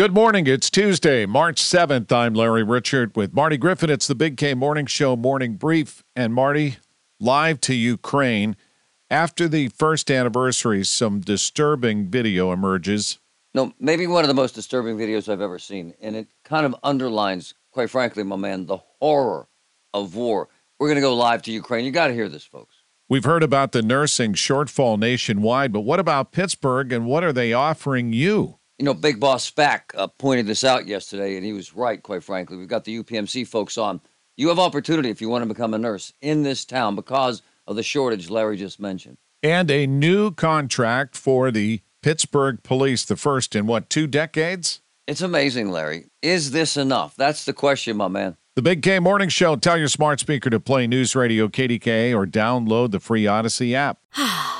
Good morning. It's Tuesday, March 7th. I'm Larry Richert with Marty Griffin. It's the Big K Morning Show Morning Brief. And Marty, live to Ukraine. After the first anniversary, some disturbing video emerges. No, maybe one of the most disturbing videos I've ever seen. And it kind of underlines, quite frankly, my man, the horror of war. We're going to go live to Ukraine. You got to hear this, folks. We've heard about the nursing shortfall nationwide, but what about Pittsburgh and what are they offering you? You know, Big Boss Spack uh, pointed this out yesterday, and he was right, quite frankly. We've got the UPMC folks on. You have opportunity if you want to become a nurse in this town because of the shortage Larry just mentioned. And a new contract for the Pittsburgh police, the first in what, two decades? It's amazing, Larry. Is this enough? That's the question, my man. The Big K Morning Show. Tell your smart speaker to play News Radio KDKA or download the free Audacy app.